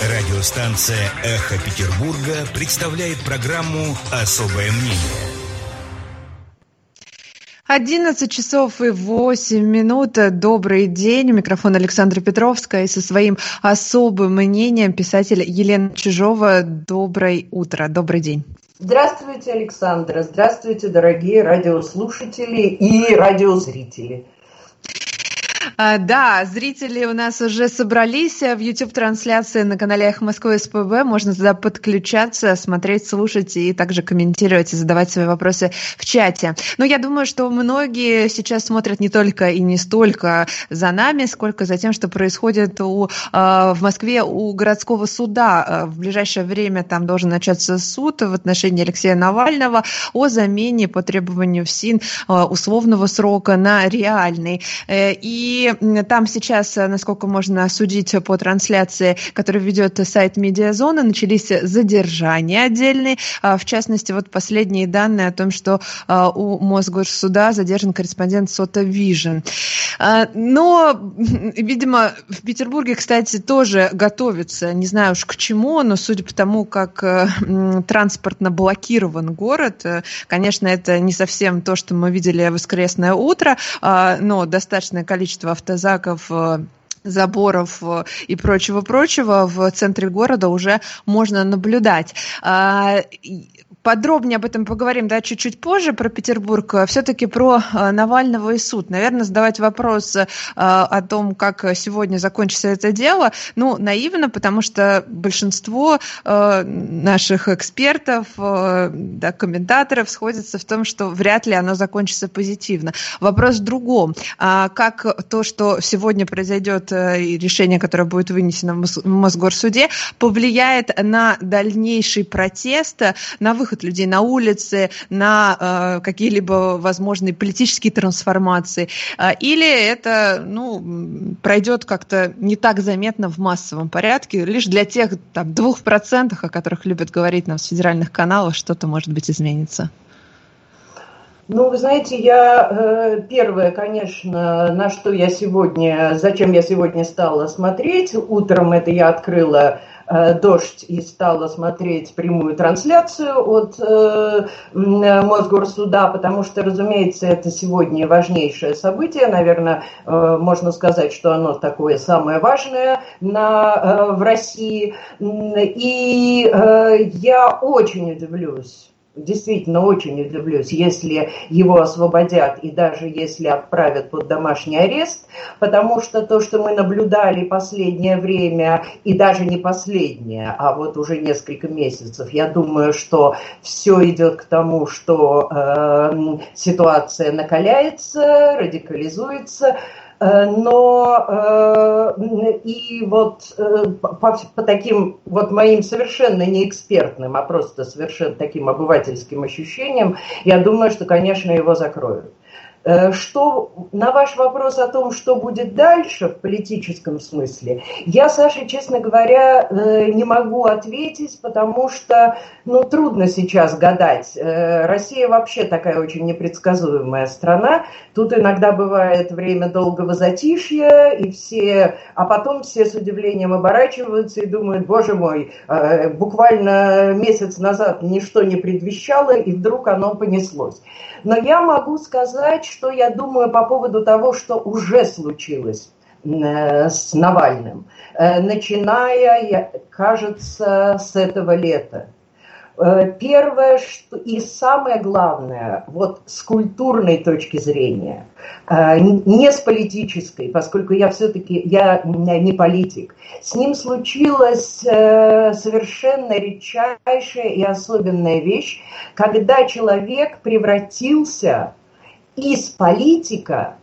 Радиостанция «Эхо Петербурга» представляет программу «Особое мнение». 11 часов и 8 минут. Добрый день. У микрофона Александра Петровская и со своим особым мнением писатель Елена Чижова. Доброе утро. Добрый день. Здравствуйте, Александра. Здравствуйте, дорогие радиослушатели и радиозрители. А, да, зрители у нас уже собрались в YouTube-трансляции на канале Эх Москвы СПБ. Можно туда подключаться, смотреть, слушать и также комментировать и задавать свои вопросы в чате. Но я думаю, что многие сейчас смотрят не только и не столько за нами, сколько за тем, что происходит у, а, в Москве у городского суда. А, в ближайшее время там должен начаться суд в отношении Алексея Навального о замене по требованию ФСИН условного срока на реальный. Э, там сейчас, э, насколько можно судить по трансляции, которую ведет сайт Медиазона, начались задержания отдельные. А, в частности, вот последние данные о том, что а, у Мосгорсуда задержан корреспондент Sota Vision. А, но, видимо, в Петербурге, кстати, тоже готовится, не знаю уж к чему, но судя по тому, как э, транспортно блокирован город, э, конечно, это не совсем то, что мы видели в воскресное утро, но достаточное количество автозаков э, заборов э, и прочего-прочего в центре города уже можно наблюдать. Подробнее об этом поговорим, да, чуть-чуть позже про Петербург. Все-таки про э, Навального и суд. Наверное, задавать вопрос э, о том, как сегодня закончится это дело, ну, наивно, потому что большинство э, наших экспертов, да, комментаторов сходятся в том, что вряд ли оно закончится позитивно. Вопрос в другом. А как то, что сегодня произойдет и решение, которое будет вынесено в Мосгорсуде, повлияет на дальнейший протест, на выход выход людей на улицы, на э, какие-либо возможные политические трансформации, э, или это ну, пройдет как-то не так заметно в массовом порядке, лишь для тех там, двух процентов, о которых любят говорить нам с федеральных каналов, что-то, может быть, изменится. Ну, вы знаете, я э, первое, конечно, на что я сегодня, зачем я сегодня стала смотреть, утром это я открыла дождь и стала смотреть прямую трансляцию от э, Мосгорсуда, потому что, разумеется, это сегодня важнейшее событие. Наверное, э, можно сказать, что оно такое самое важное на, в России. И я очень удивлюсь действительно очень удивлюсь, если его освободят и даже если отправят под домашний арест, потому что то, что мы наблюдали последнее время, и даже не последнее, а вот уже несколько месяцев, я думаю, что все идет к тому, что э, ситуация накаляется, радикализуется, но э, и вот э, по, по таким вот моим совершенно не экспертным, а просто совершенно таким обывательским ощущениям, я думаю, что, конечно, его закроют. Э, что на ваш вопрос о том, что будет дальше в политическом смысле, я, Саша, честно говоря, э, не могу ответить, потому что ну, трудно сейчас гадать. Э, Россия вообще такая очень непредсказуемая страна. Тут иногда бывает время долгого затишья, и все, а потом все с удивлением оборачиваются и думают, боже мой, буквально месяц назад ничто не предвещало, и вдруг оно понеслось. Но я могу сказать, что я думаю по поводу того, что уже случилось э, с Навальным, э, начиная, кажется, с этого лета. Э, первое что, и самое главное, вот с культурной точки зрения, не с политической, поскольку я все-таки я не политик, с ним случилась совершенно редчайшая и особенная вещь, когда человек превратился из политика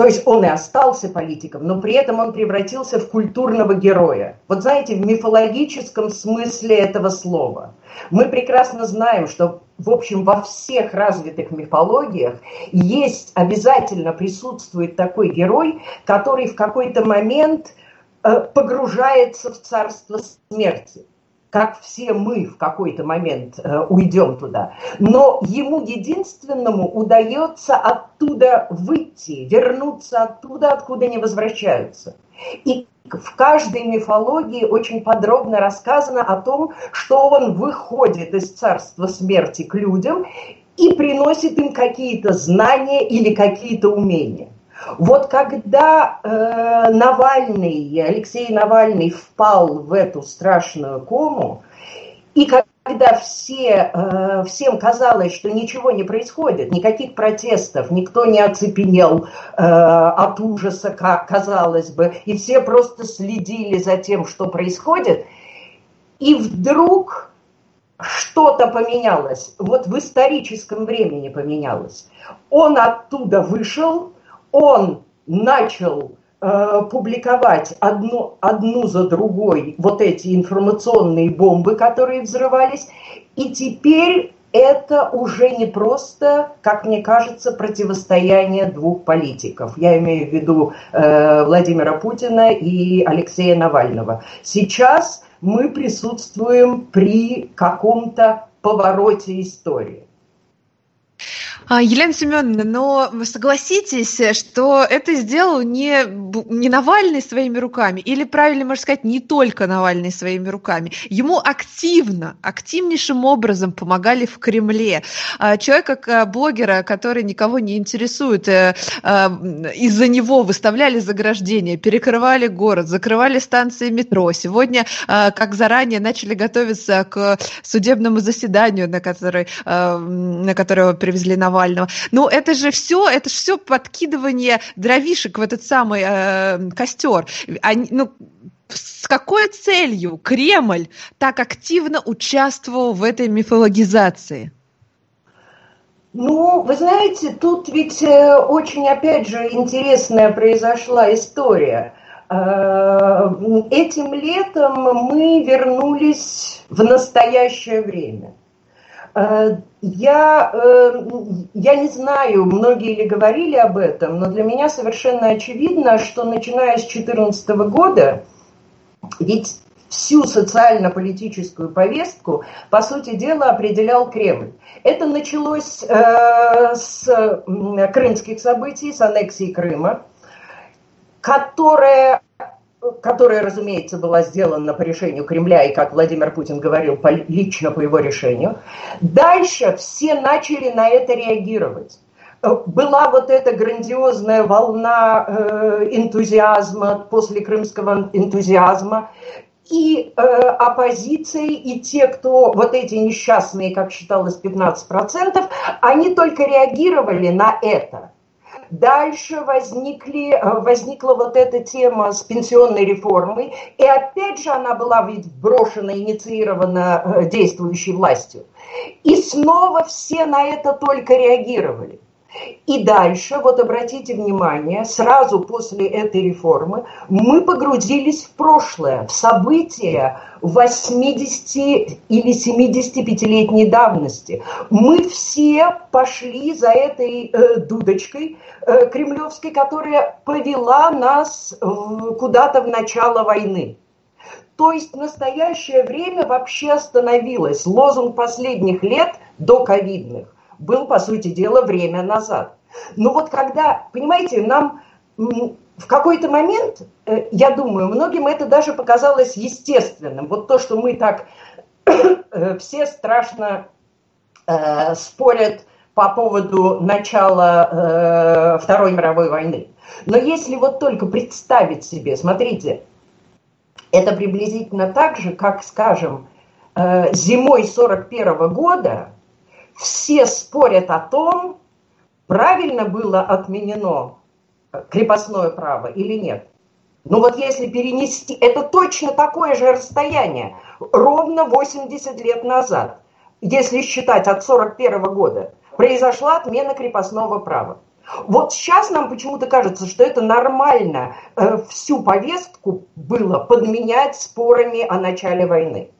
то есть он и остался политиком, но при этом он превратился в культурного героя. Вот знаете, в мифологическом смысле этого слова. Мы прекрасно знаем, что, в общем, во всех развитых мифологиях есть, обязательно присутствует такой герой, который в какой-то момент э, погружается в царство смерти. Как все мы в какой-то момент э, уйдем туда. Но ему единственному удается оттуда выйти, вернуться оттуда, откуда не возвращаются. И в каждой мифологии очень подробно рассказано о том, что он выходит из царства смерти к людям и приносит им какие-то знания или какие-то умения. Вот когда э, Навальный, Алексей Навальный впал в эту страшную кому, и когда все, э, всем казалось, что ничего не происходит, никаких протестов, никто не оцепенел э, от ужаса, как казалось бы, и все просто следили за тем, что происходит, и вдруг что-то поменялось, вот в историческом времени поменялось. Он оттуда вышел, он начал э, публиковать одну, одну за другой вот эти информационные бомбы, которые взрывались, и теперь это уже не просто, как мне кажется, противостояние двух политиков. Я имею в виду э, Владимира Путина и Алексея Навального. Сейчас мы присутствуем при каком-то повороте истории. А, Елена Семеновна, но согласитесь, что это сделал не, не Навальный своими руками, или, правильно можно сказать, не только Навальный своими руками. Ему активно, активнейшим образом помогали в Кремле. А, человек, как а, блогера, который никого не интересует, э, из-за него выставляли заграждения, перекрывали город, закрывали станции метро. Сегодня, как заранее, начали готовиться к судебному заседанию, на, который, на которое привезли Навального Навального. Но это же все, это же все подкидывание дровишек в этот самый э, костер. Они, ну, с какой целью Кремль так активно участвовал в этой мифологизации? Ну, вы знаете, тут ведь э, очень, опять же, интересная произошла история. Э, этим летом мы вернулись в настоящее время. Э, я, э, я не знаю, многие ли говорили об этом, но для меня совершенно очевидно, что начиная с 2014 года, ведь всю социально-политическую повестку, по сути дела, определял Кремль. Это началось э, с крымских событий, с аннексии Крыма, которая которая, разумеется, была сделана по решению Кремля, и, как Владимир Путин говорил, по, лично по его решению. Дальше все начали на это реагировать. Была вот эта грандиозная волна э, энтузиазма после крымского энтузиазма, и э, оппозиция, и те, кто, вот эти несчастные, как считалось, 15%, они только реагировали на это – Дальше возникли, э, возникла вот эта тема с пенсионной реформой, и опять же она была ведь брошена, инициирована э, действующей властью. И снова все на это только реагировали. И дальше, вот обратите внимание, сразу после этой реформы мы погрузились в прошлое, в события 80 или 75-летней давности. Мы все пошли за этой э, дудочкой э, кремлевской, которая повела нас куда-то в начало войны. То есть настоящее время вообще остановилось. Лозунг последних лет до ковидных был, по сути дела, время назад. Но вот когда, понимаете, нам в какой-то момент, э, я думаю, многим это даже показалось естественным. Вот то, что мы так э, все страшно э, спорят по поводу начала Второй мировой войны. Но если вот только представить себе, смотрите, это приблизительно так же, как, скажем, э, зимой 41 года все спорят о том, правильно было отменено крепостное право или нет. Но вот если перенести, это точно такое же расстояние, ровно 80 лет назад, если считать от 41 года, произошла отмена крепостного права. Вот сейчас нам почему-то кажется, что это нормально э, всю повестку было подменять спорами о начале войны.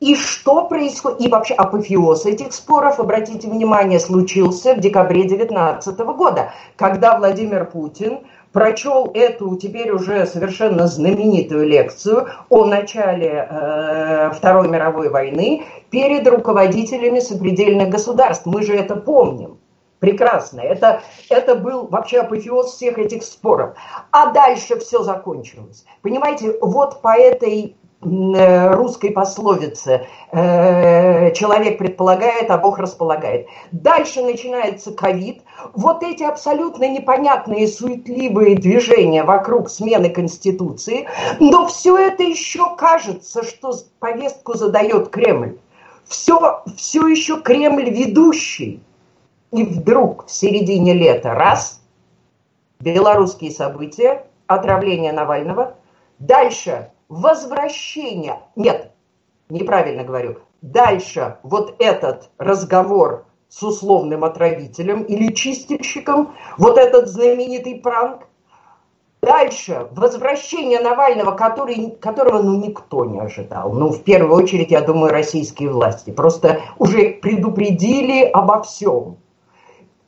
И что происходит? И вообще апофеоз этих споров, обратите внимание, случился в декабре 2019 года, когда Владимир Путин прочел эту теперь уже совершенно знаменитую лекцию о начале э, Второй мировой войны перед руководителями сопредельных государств. Мы же это помним. Прекрасно. Это, это был вообще апофеоз всех этих споров. А дальше все закончилось. Понимаете, вот по этой русской пословице э, «человек предполагает, а Бог располагает». Дальше начинается ковид. Вот эти абсолютно непонятные суетливые движения вокруг смены Конституции, но все это еще кажется, что повестку задает Кремль. Все, все еще Кремль ведущий. И вдруг в середине лета раз, белорусские события, отравление Навального, дальше возвращение, нет, неправильно говорю, дальше вот этот разговор с условным отравителем или чистильщиком, вот этот знаменитый пранк, Дальше возвращение Навального, который, которого ну, никто не ожидал. Ну, в первую очередь, я думаю, российские власти. Просто уже предупредили обо всем.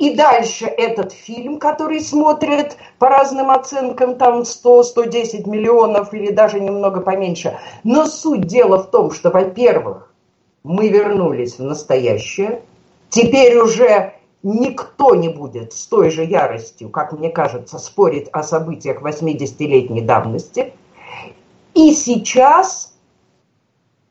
И дальше этот фильм, который смотрят по разным оценкам, там 100-110 миллионов или даже немного поменьше. Но суть дела в том, что, во-первых, мы вернулись в настоящее. Теперь уже никто не будет с той же яростью, как мне кажется, спорить о событиях 80-летней давности. И сейчас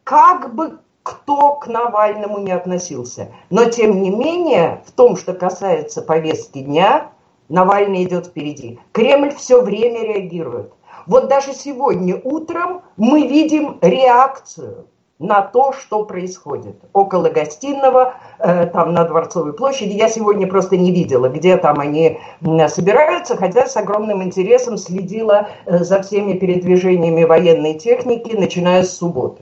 как бы кто к Навальному не относился. Но, тем не менее, в том, что касается повестки дня, Навальный идет впереди. Кремль все время реагирует. Вот даже сегодня утром мы видим реакцию на то, что происходит около гостиного, э, там на Дворцовой площади. Я сегодня просто не видела, где там они собираются, хотя с огромным интересом следила э, за всеми передвижениями военной техники, начиная с субботы.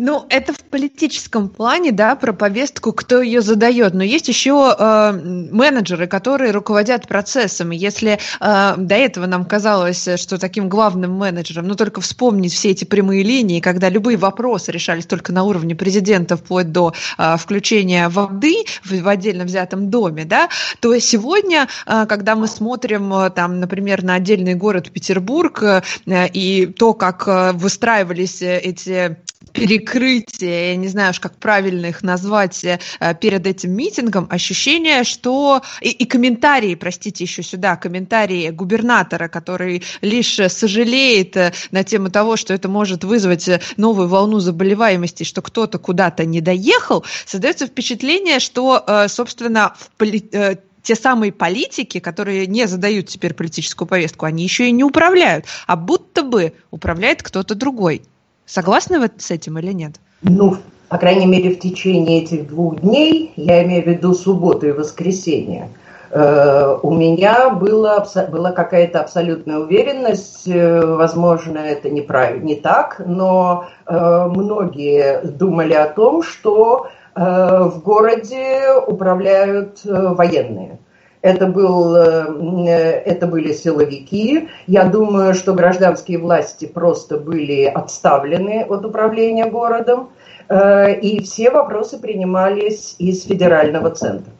Ну, это в политическом плане, да, про повестку, кто ее задает. Но есть еще э, менеджеры, которые руководят процессом. Если э, до этого нам казалось, что таким главным менеджером, ну, только вспомнить все эти прямые линии, когда любые вопросы решались только на уровне президента, вплоть до э, включения воды в, в отдельно взятом доме, да, то сегодня, э, когда мы смотрим, э, там, например, на отдельный город Петербург э, и то, как э, выстраивались э, эти перекрытие, я не знаю уж, как правильно их назвать, э, перед этим митингом, ощущение, что... И, и комментарии, простите, еще сюда, комментарии губернатора, который лишь сожалеет э, на тему того, что это может вызвать э, новую волну заболеваемости, что кто-то куда-то не доехал, создается впечатление, что, собственно, в поли те самые политики, которые не задают теперь политическую повестку, они еще и не управляют, а будто бы управляет кто-то другой. Согласны вы с этим или нет? Ну, по крайней мере, в течение этих двух дней, я имею в виду субботу и воскресенье, э, у меня была, была какая-то абсолютная уверенность, э, возможно, это неправильно, не так, но э, многие думали о том, что в городе управляют военные. Это, был, э, это были силовики. Я думаю, что гражданские власти просто были отставлены от управления городом. Э, и все вопросы принимались из федерального центра.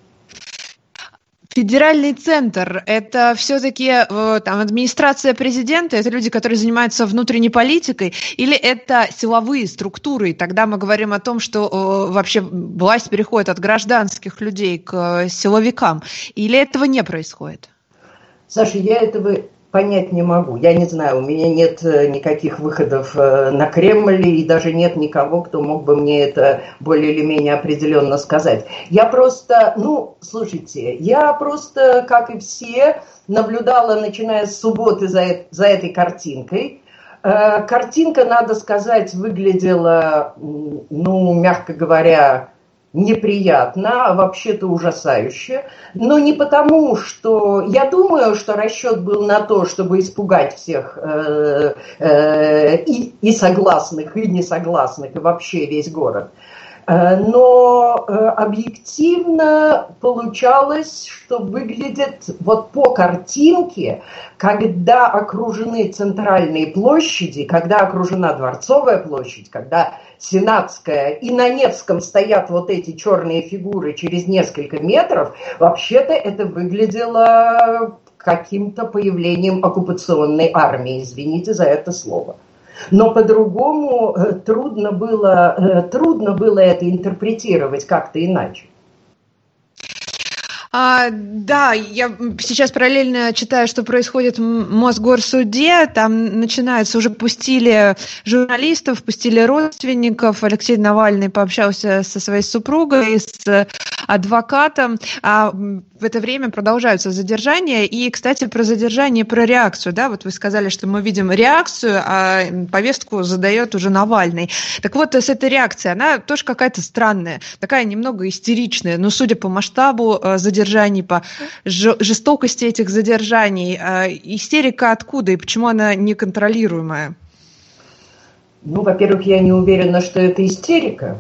Федеральный центр – это все-таки э, там, администрация президента, это люди, которые занимаются внутренней политикой, или это силовые структуры? И тогда мы говорим о том, что э, вообще власть переходит от гражданских людей к э, силовикам. Или этого не происходит? Саша, я этого понять не могу. Я не знаю, у меня нет э, никаких выходов э, на Кремль, и даже нет никого, кто мог бы мне это более или менее определенно сказать. Я просто, ну, слушайте, я просто, как и все, наблюдала, начиная с субботы за, за этой картинкой. Э, картинка, надо сказать, выглядела, ну, мягко говоря, неприятно, а вообще-то ужасающе. Но не потому, что... Я думаю, что расчет был на то, чтобы испугать всех э, э, и, и согласных, и несогласных, и вообще весь город. Э, но объективно получалось, что выглядит вот по картинке, когда окружены центральные площади, когда окружена Дворцовая площадь, когда Сенатская и на Невском стоят вот эти черные фигуры через несколько метров, вообще-то это выглядело каким-то появлением оккупационной армии, извините за это слово. Но по-другому э, трудно было, э, трудно было это интерпретировать как-то иначе. А, да, я сейчас параллельно читаю, что происходит в Мосгорсуде. Там начинается, уже пустили журналистов, пустили родственников. Алексей Навальный пообщался со своей супругой, с адвокатом. А в это время продолжаются задержания. И, кстати, про задержание, про реакцию. Да, вот вы сказали, что мы видим реакцию, а повестку задает уже Навальный. Так вот, с этой реакцией, она тоже какая-то странная, такая немного истеричная. Но судя по масштабу задержания, задержаний, по жестокости этих задержаний. А, истерика откуда и почему она неконтролируемая? Ну, во-первых, я не уверена, что это истерика.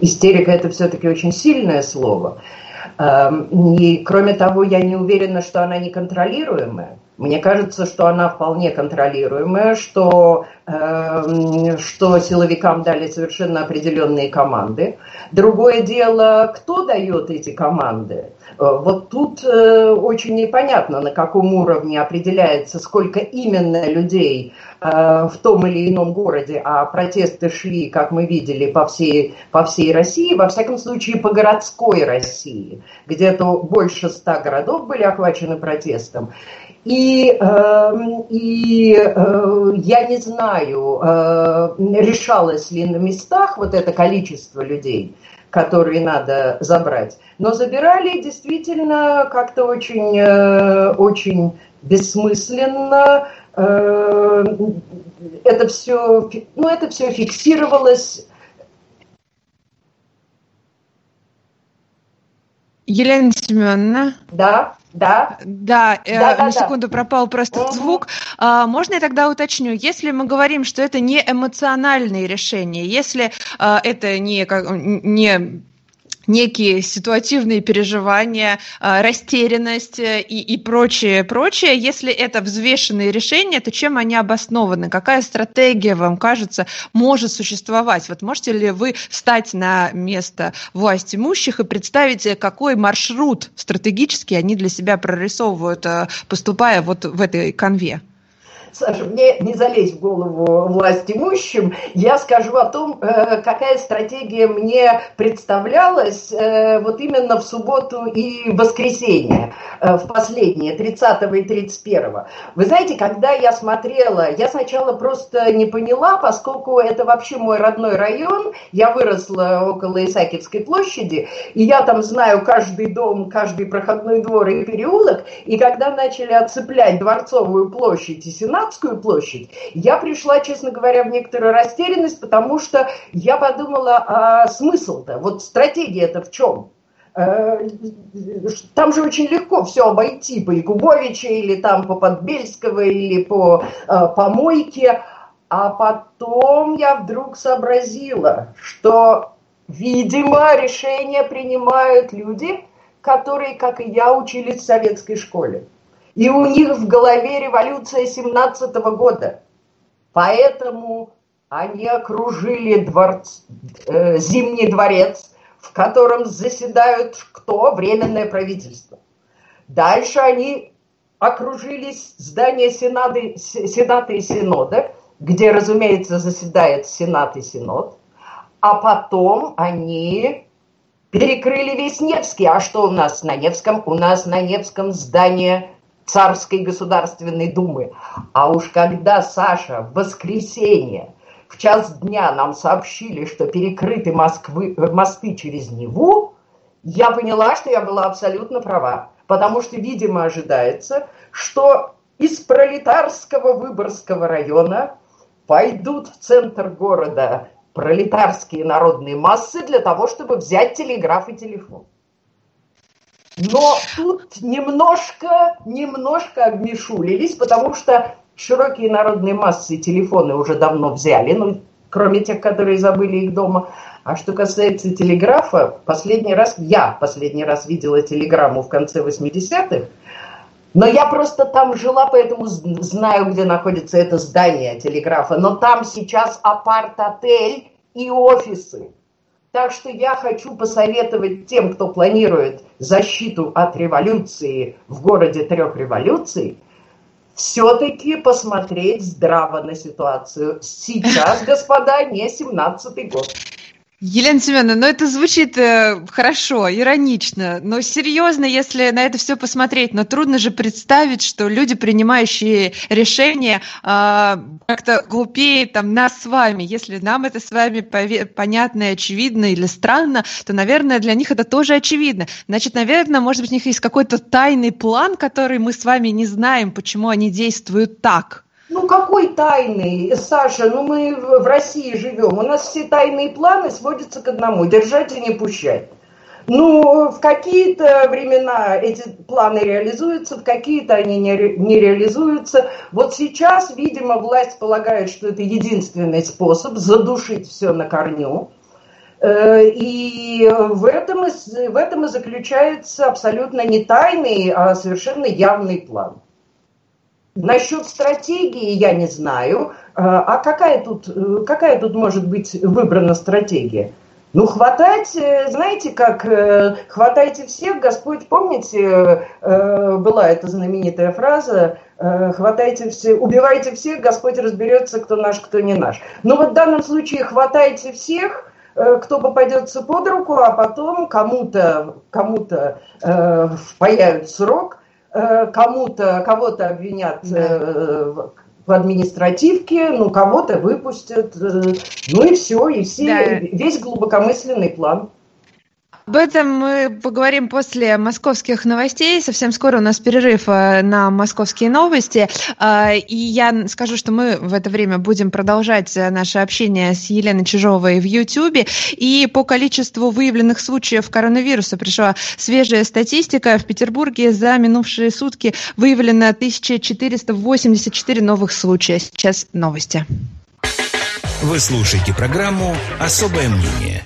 Истерика – это все-таки очень сильное слово. Эм, и, кроме того, я не уверена, что она неконтролируемая. Мне кажется, что она вполне контролируемая, что, э, что силовикам дали совершенно определенные команды. Другое дело, кто дает эти команды. Э, вот тут э, очень непонятно, на каком уровне определяется, сколько именно людей э, в том или ином городе, а протесты шли, как мы видели, по всей, по всей России, во всяком случае по городской России. Где-то больше ста городов были охвачены протестом. И, эм, и я не знаю, решалось ли на местах вот это количество людей, которые надо забрать. Но забирали действительно как-то очень, э, очень бессмысленно. Это все, ну, это все фиксировалось Елена Семеновна. Да. Да. Да, э, да, на да, секунду да. пропал просто угу. звук. А, можно я тогда уточню? Если мы говорим, что это не эмоциональные решения, если а, это не, не некие ситуативные переживания, а, растерянность э, и, и прочее, прочее. Если это взвешенные решения, то чем они обоснованы? Какая стратегия, вам кажется, может существовать? Вот можете ли вы встать на место власть имущих и представить, э, какой маршрут стратегически они для себя прорисовывают, э, поступая вот в этой конве? Саша, мне не залезть в голову власть имущим, я скажу о том, э, какая стратегия мне представлялась э, вот именно в субботу и воскресенье, э, в последние, 30 и 31. Вы знаете, когда я смотрела, я сначала просто не поняла, поскольку это вообще мой родной район, я выросла около Исаакиевской площади, и я там знаю каждый дом, каждый проходной двор и переулок, и когда начали отцеплять Дворцовую площадь и Сенат, Арбатскую площадь, я пришла, честно говоря, в некоторую растерянность, потому что я подумала, а смысл-то, вот стратегия-то в чем? Э, там же очень легко все обойти по Якубовича или там по Подбельского или по э, Помойке. А потом я вдруг сообразила, что, видимо, решения принимают люди, которые, как и я, учились в советской школе. И у них в голове революция 17 -го года. Поэтому они окружили дворц, э, Зимний дворец, в котором заседают кто? Временное правительство. Дальше они окружили здание Сената, Сената и Синода, где, разумеется, заседает Сенат и Синод. А потом они перекрыли весь Невский. А что у нас на Невском? У нас на Невском здание Царской Государственной Думы. А уж когда Саша в воскресенье в час дня нам сообщили, что перекрыты Москвы, мосты через Неву, я поняла, что я была абсолютно права. Потому что, видимо, ожидается, что из пролетарского Выборгского района пойдут в центр города пролетарские народные массы для того, чтобы взять телеграф и телефон. Но тут немножко, немножко обмешулились, потому что широкие народные массы телефоны уже давно взяли, ну, кроме тех, которые забыли их дома. А что касается телеграфа, последний раз, я последний раз видела телеграмму в конце 80-х, но я просто там жила, поэтому знаю, где находится это здание телеграфа. Но там сейчас апарт-отель и офисы. Так что я хочу посоветовать тем, кто планирует защиту от революции в городе трех революций, все-таки посмотреть здраво на ситуацию. Сейчас, господа, не 17-й год. Елена Семеновна, ну это звучит э, хорошо, иронично, но серьезно, если на это все посмотреть, но трудно же представить, что люди, принимающие решения, э, как-то глупее там нас с вами. Если нам это с вами понятно и очевидно или странно, то, наверное, для них это тоже очевидно. Значит, наверное, может быть, у них есть какой-то тайный план, который мы с вами не знаем, почему они действуют так. Ну какой тайный, Саша? Ну мы в России живем. У нас все тайные планы сводятся к одному: держать и не пущать. Ну, в какие-то времена эти планы реализуются, в какие-то они не, не реализуются. Вот сейчас, видимо, власть полагает, что это единственный способ задушить все на корню. Э, и в этом, в этом и заключается абсолютно не тайный, а совершенно явный план. Насчет стратегии я не знаю. А, а какая тут, э, какая тут может быть выбрана стратегия? Ну, хватать, э, знаете, как э, хватайте всех, Господь, помните, была эта знаменитая фраза, хватайте все, убивайте всех, Господь разберется, кто наш, кто не наш. Но вот в данном случае хватайте всех, кто попадется под руку, а потом кому-то кому, э, впаяют срок – Э, кому-то, кого-то обвинят э, в административке, ну, кого-то выпустят, э, ну и все, и все, да. весь глубокомысленный план. Об этом мы поговорим после московских новостей. Совсем скоро у нас перерыв э, на московские новости. Э, и я скажу, что мы в это время будем продолжать э, наше общение с Еленой Чижовой в YouTube. И по количеству выявленных случаев коронавируса пришла свежая статистика. В Петербурге за минувшие сутки выявлено 1484 новых случая. Сейчас новости. Вы слушаете программу «Особое мнение».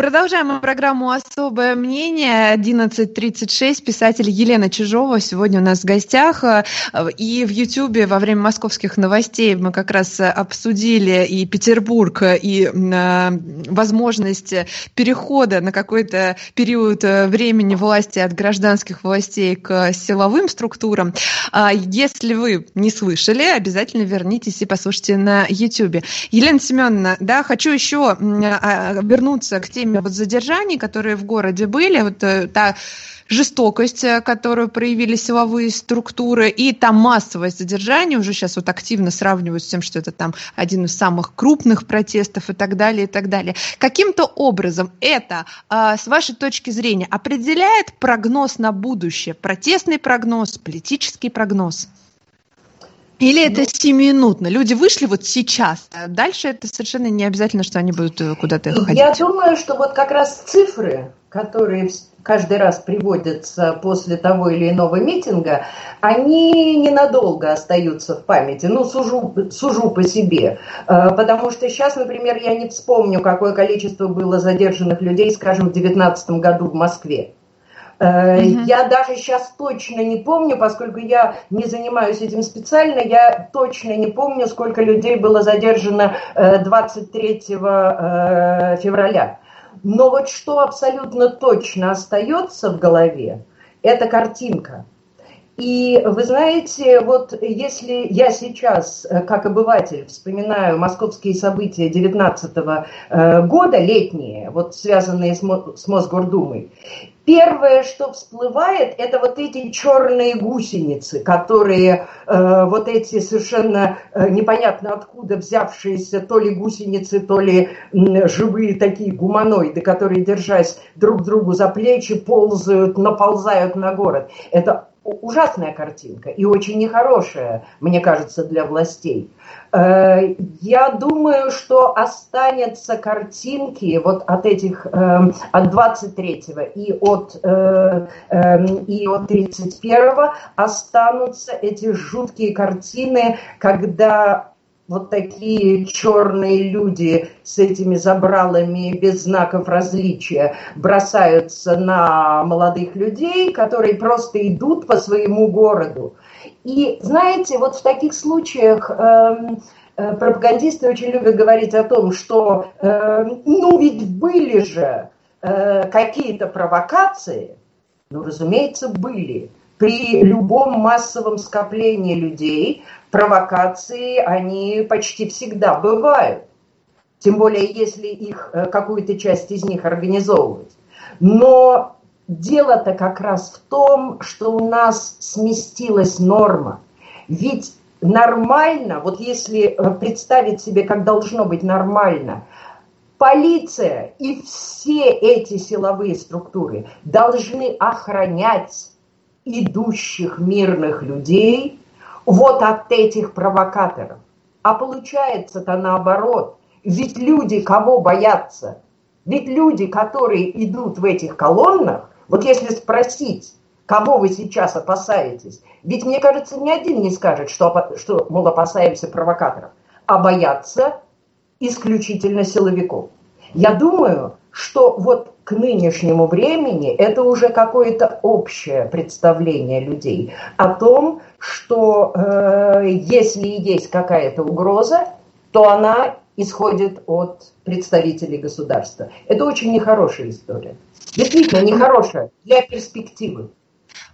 Продолжаем программу «Особое мнение». 11.36. Писатель Елена Чижова сегодня у нас в гостях. И в Ютьюбе во время московских новостей мы как раз обсудили и Петербург, и э, возможность перехода на какой-то период времени власти от гражданских властей к силовым структурам. А если вы не слышали, обязательно вернитесь и послушайте на Ютьюбе. Елена Семеновна, да, хочу еще а, вернуться к теме время вот задержаний, которые в городе были, вот э, та жестокость, э, которую проявили силовые структуры, и та массовость задержаний уже сейчас вот активно сравнивают с тем, что это там один из самых крупных протестов и так далее, и так далее. Каким-то образом это, а, с вашей точки зрения, определяет прогноз на будущее, протестный прогноз, политический прогноз? Или это сиюминутно? Люди вышли вот сейчас, а дальше это совершенно не обязательно, что они будут э, куда-то ходить. Я думаю, что вот как раз цифры, которые каждый раз приводятся после того или иного митинга, они ненадолго остаются в памяти. Ну, сужу, сужу по себе. Э, потому что сейчас, например, я не вспомню, какое количество было задержанных людей, скажем, в 2019 году в Москве. Mm-hmm. Я даже сейчас точно не помню, поскольку я не занимаюсь этим специально, я точно не помню, сколько людей было задержано 23 э, э, февраля. Но вот что абсолютно точно остается в голове, это картинка. И вы знаете, вот если я сейчас, как обыватель, вспоминаю московские события 19 года, летние, вот связанные с Мосгордумой, Первое, что всплывает, это вот эти черные гусеницы, которые э, вот эти совершенно э, непонятно откуда взявшиеся то ли гусеницы, то ли э, живые такие гуманоиды, которые, держась друг другу за плечи, ползают, наползают на город. Это ужасная картинка и очень нехорошая, мне кажется, для властей. Э, я думаю, что останется картинки вот от этих, эм, от 23-го и от, э, эм, и от 31-го останутся эти жуткие картины, когда вот такие черные люди с этими забралами без знаков различия бросаются на молодых людей, которые просто идут по своему городу. И знаете, вот в таких случаях э, э, пропагандисты очень любят говорить о том, что э, ну ведь были же э, какие-то провокации, ну, разумеется, были. При любом массовом скоплении людей провокации, они почти всегда бывают. Тем более, если их, э, какую-то часть из них организовывать. Но дело-то как раз в том, что у нас сместилась норма. Ведь нормально, вот если э, представить себе, как должно быть нормально, полиция и все эти силовые структуры должны охранять идущих мирных людей вот от этих провокаторов. А получается-то наоборот. Ведь люди кого боятся? Ведь люди, которые идут в этих колоннах, вот если спросить, кого вы сейчас опасаетесь, ведь, мне кажется, ни один не скажет, что, что мол, опасаемся провокаторов, а боятся исключительно силовиков. Я думаю, что вот к нынешнему времени это уже какое-то общее представление людей о том, что э, если есть какая-то угроза, то она исходит от представителей государства. Это очень нехорошая история. Действительно, нехорошая для перспективы.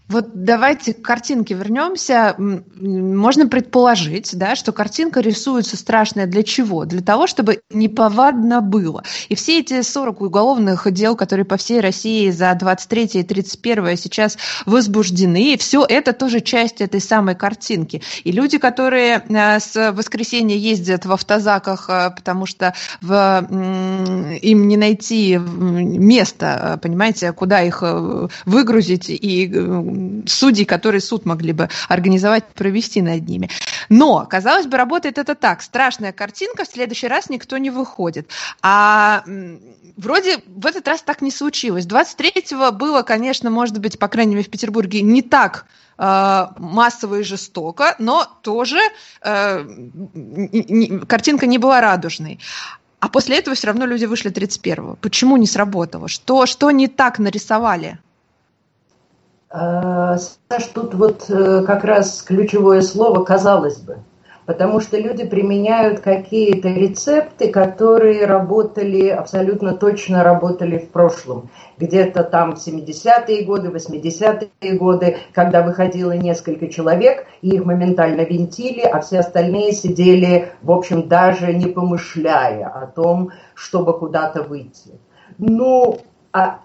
Вот давайте к картинке вернемся. Можно предположить, да, что картинка рисуется страшная для чего? Для того, чтобы неповадно было. И все эти 40 уголовных дел, которые по всей России за 23 и 31 сейчас возбуждены, все это тоже часть этой самой картинки. И люди, которые э, с воскресенья ездят в автозаках, э, потому что в, им не найти место, э, понимаете, куда их выгрузить и судей, которые суд могли бы организовать, провести над ними. Но, казалось бы, работает это так. Страшная картинка, в следующий раз никто не выходит. А вроде в этот раз так не случилось. 23-го было, конечно, может быть, по крайней мере, в Петербурге не так э, массово и жестоко, но тоже э, картинка не была радужной. А после этого все равно люди вышли 31-го. Почему не сработало? Что, что не так нарисовали? А, Саш, тут вот э, как раз ключевое слово «казалось бы», потому что люди применяют какие-то рецепты, которые работали, абсолютно точно работали в прошлом. Где-то там в 70-е годы, 80-е годы, когда выходило несколько человек, и их моментально винтили, а все остальные сидели, в общем, даже не помышляя о том, чтобы куда-то выйти. Ну,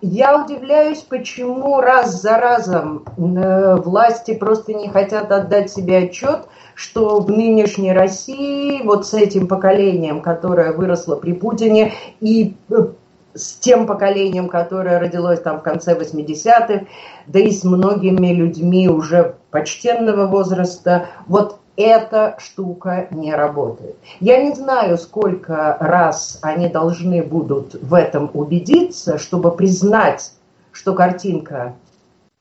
я удивляюсь, почему раз за разом э, власти просто не хотят отдать себе отчет, что в нынешней России вот с этим поколением, которое выросло при Путине, и э, с тем поколением, которое родилось там в конце 80-х, да и с многими людьми уже почтенного возраста, вот эта штука не работает. Я не знаю, сколько раз они должны будут в этом убедиться, чтобы признать, что картинка,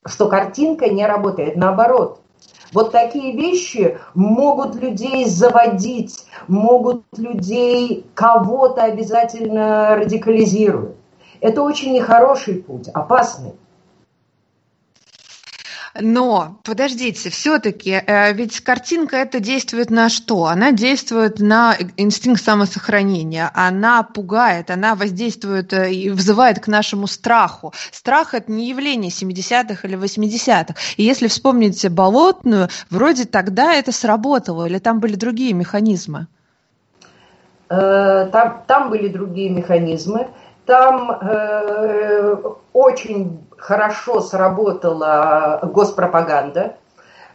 что картинка не работает. Наоборот, вот такие вещи могут людей заводить, могут людей кого-то обязательно радикализируют. Это очень нехороший путь, опасный. Но, подождите, все-таки, э, ведь картинка это действует на что? Она действует на инстинкт самосохранения, она пугает, она воздействует э, и вызывает к нашему страху. Страх это не явление 70-х или 80-х. И если вспомнить болотную, вроде тогда это сработало, или там были другие механизмы? Э, там, там были другие механизмы. Там э, очень хорошо сработала госпропаганда,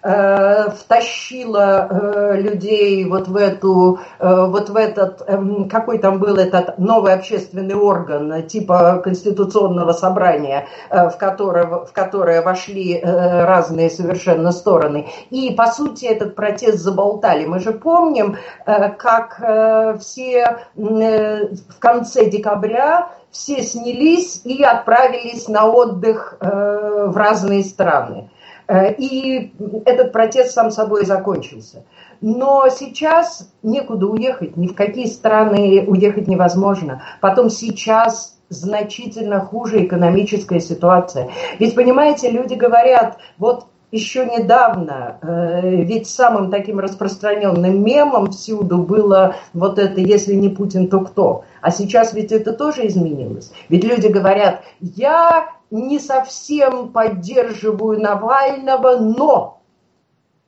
э, втащила э, людей вот в эту, э, вот в этот, эм, какой там был этот новый общественный орган типа конституционного собрания, в которое, в которое вошли разные совершенно стороны. И, по сути, этот протест заболтали. Мы же помним, как все в конце декабря все снялись и отправились на отдых э, в разные страны. Э, и этот протест сам собой закончился. Но сейчас некуда уехать, ни в какие страны уехать невозможно. Потом сейчас значительно хуже экономическая ситуация. Ведь, понимаете, люди говорят, вот еще недавно, э, ведь самым таким распространенным мемом всюду было вот это «если не Путин, то кто?». А сейчас ведь это тоже изменилось. Ведь люди говорят, я не совсем поддерживаю Навального, но...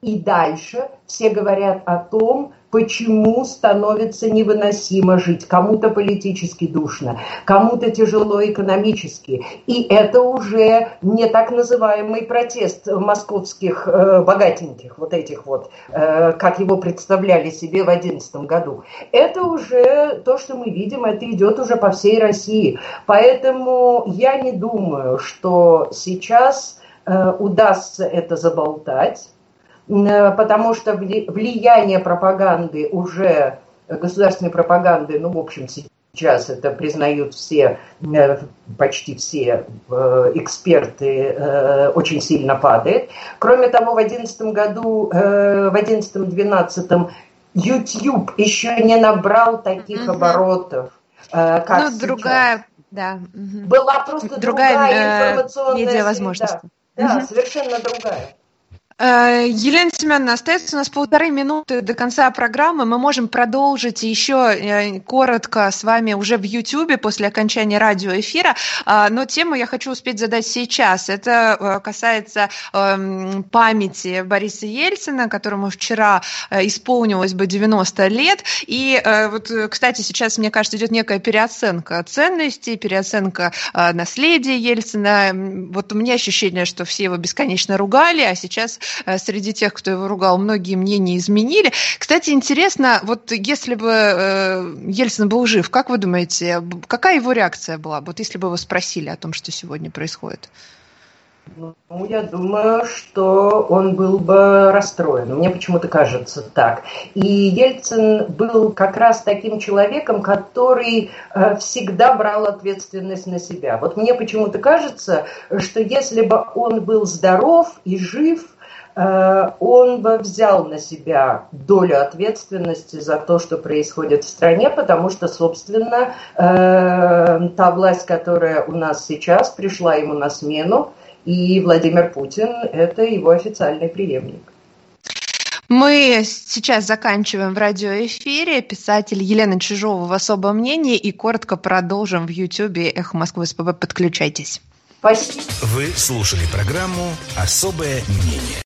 И дальше все говорят о том, почему становится невыносимо жить. Кому-то политически душно, кому-то тяжело экономически. И это уже не так называемый протест московских э, богатеньких, вот этих вот, э, как его представляли себе в 2011 году. Это уже то, что мы видим, это идет уже по всей России. Поэтому я не думаю, что сейчас э, удастся это заболтать потому что влияние пропаганды уже, государственной пропаганды, ну, в общем, сейчас это признают все, э, почти все э, эксперты, очень сильно падает. Кроме того, в 2011 году, в 2011-2012 YouTube еще не набрал таких угу. оборотов, как ну, сейчас. другая, да. Была просто другая, другая информационная медиавозможность. Да, да угу. совершенно другая. Э, Елена Семеновна, остается у нас полторы минуты до конца программы. Мы можем продолжить еще э, коротко с вами уже в YouTube после окончания радиоэфира. А, но тему я хочу успеть задать сейчас. Это э, касается эм, памяти Бориса Ельцина, которому вчера исполнилось бы 90 лет. И вот, кстати, сейчас, мне кажется, идет некая переоценка ценностей, переоценка наследия Ельцина. Вот у меня ощущение, что все его бесконечно ругали, а сейчас среди тех, кто его ругал, многие мнения изменили. Кстати, интересно, вот если бы э, Ельцин был жив, как вы думаете, какая его реакция была, вот если бы его спросили о том, что сегодня происходит? Ну, я думаю, что он был бы расстроен. Мне почему-то кажется так. И Ельцин был как раз таким человеком, который э, всегда брал ответственность на себя. Вот мне почему-то кажется, что если бы он был здоров и жив, Э, он бы взял на себя долю ответственности за то, что происходит в стране, потому что, собственно, э, та власть, которая у нас сейчас, пришла ему на смену, и Владимир Путин – это его официальный преемник. Мы сейчас заканчиваем в радиоэфире. Писатель Елена Чижова в особом мнении и коротко продолжим в Ютьюбе «Эхо Москвы СПБ». Подключайтесь. Спасибо. Вы слушали программу «Особое мнение».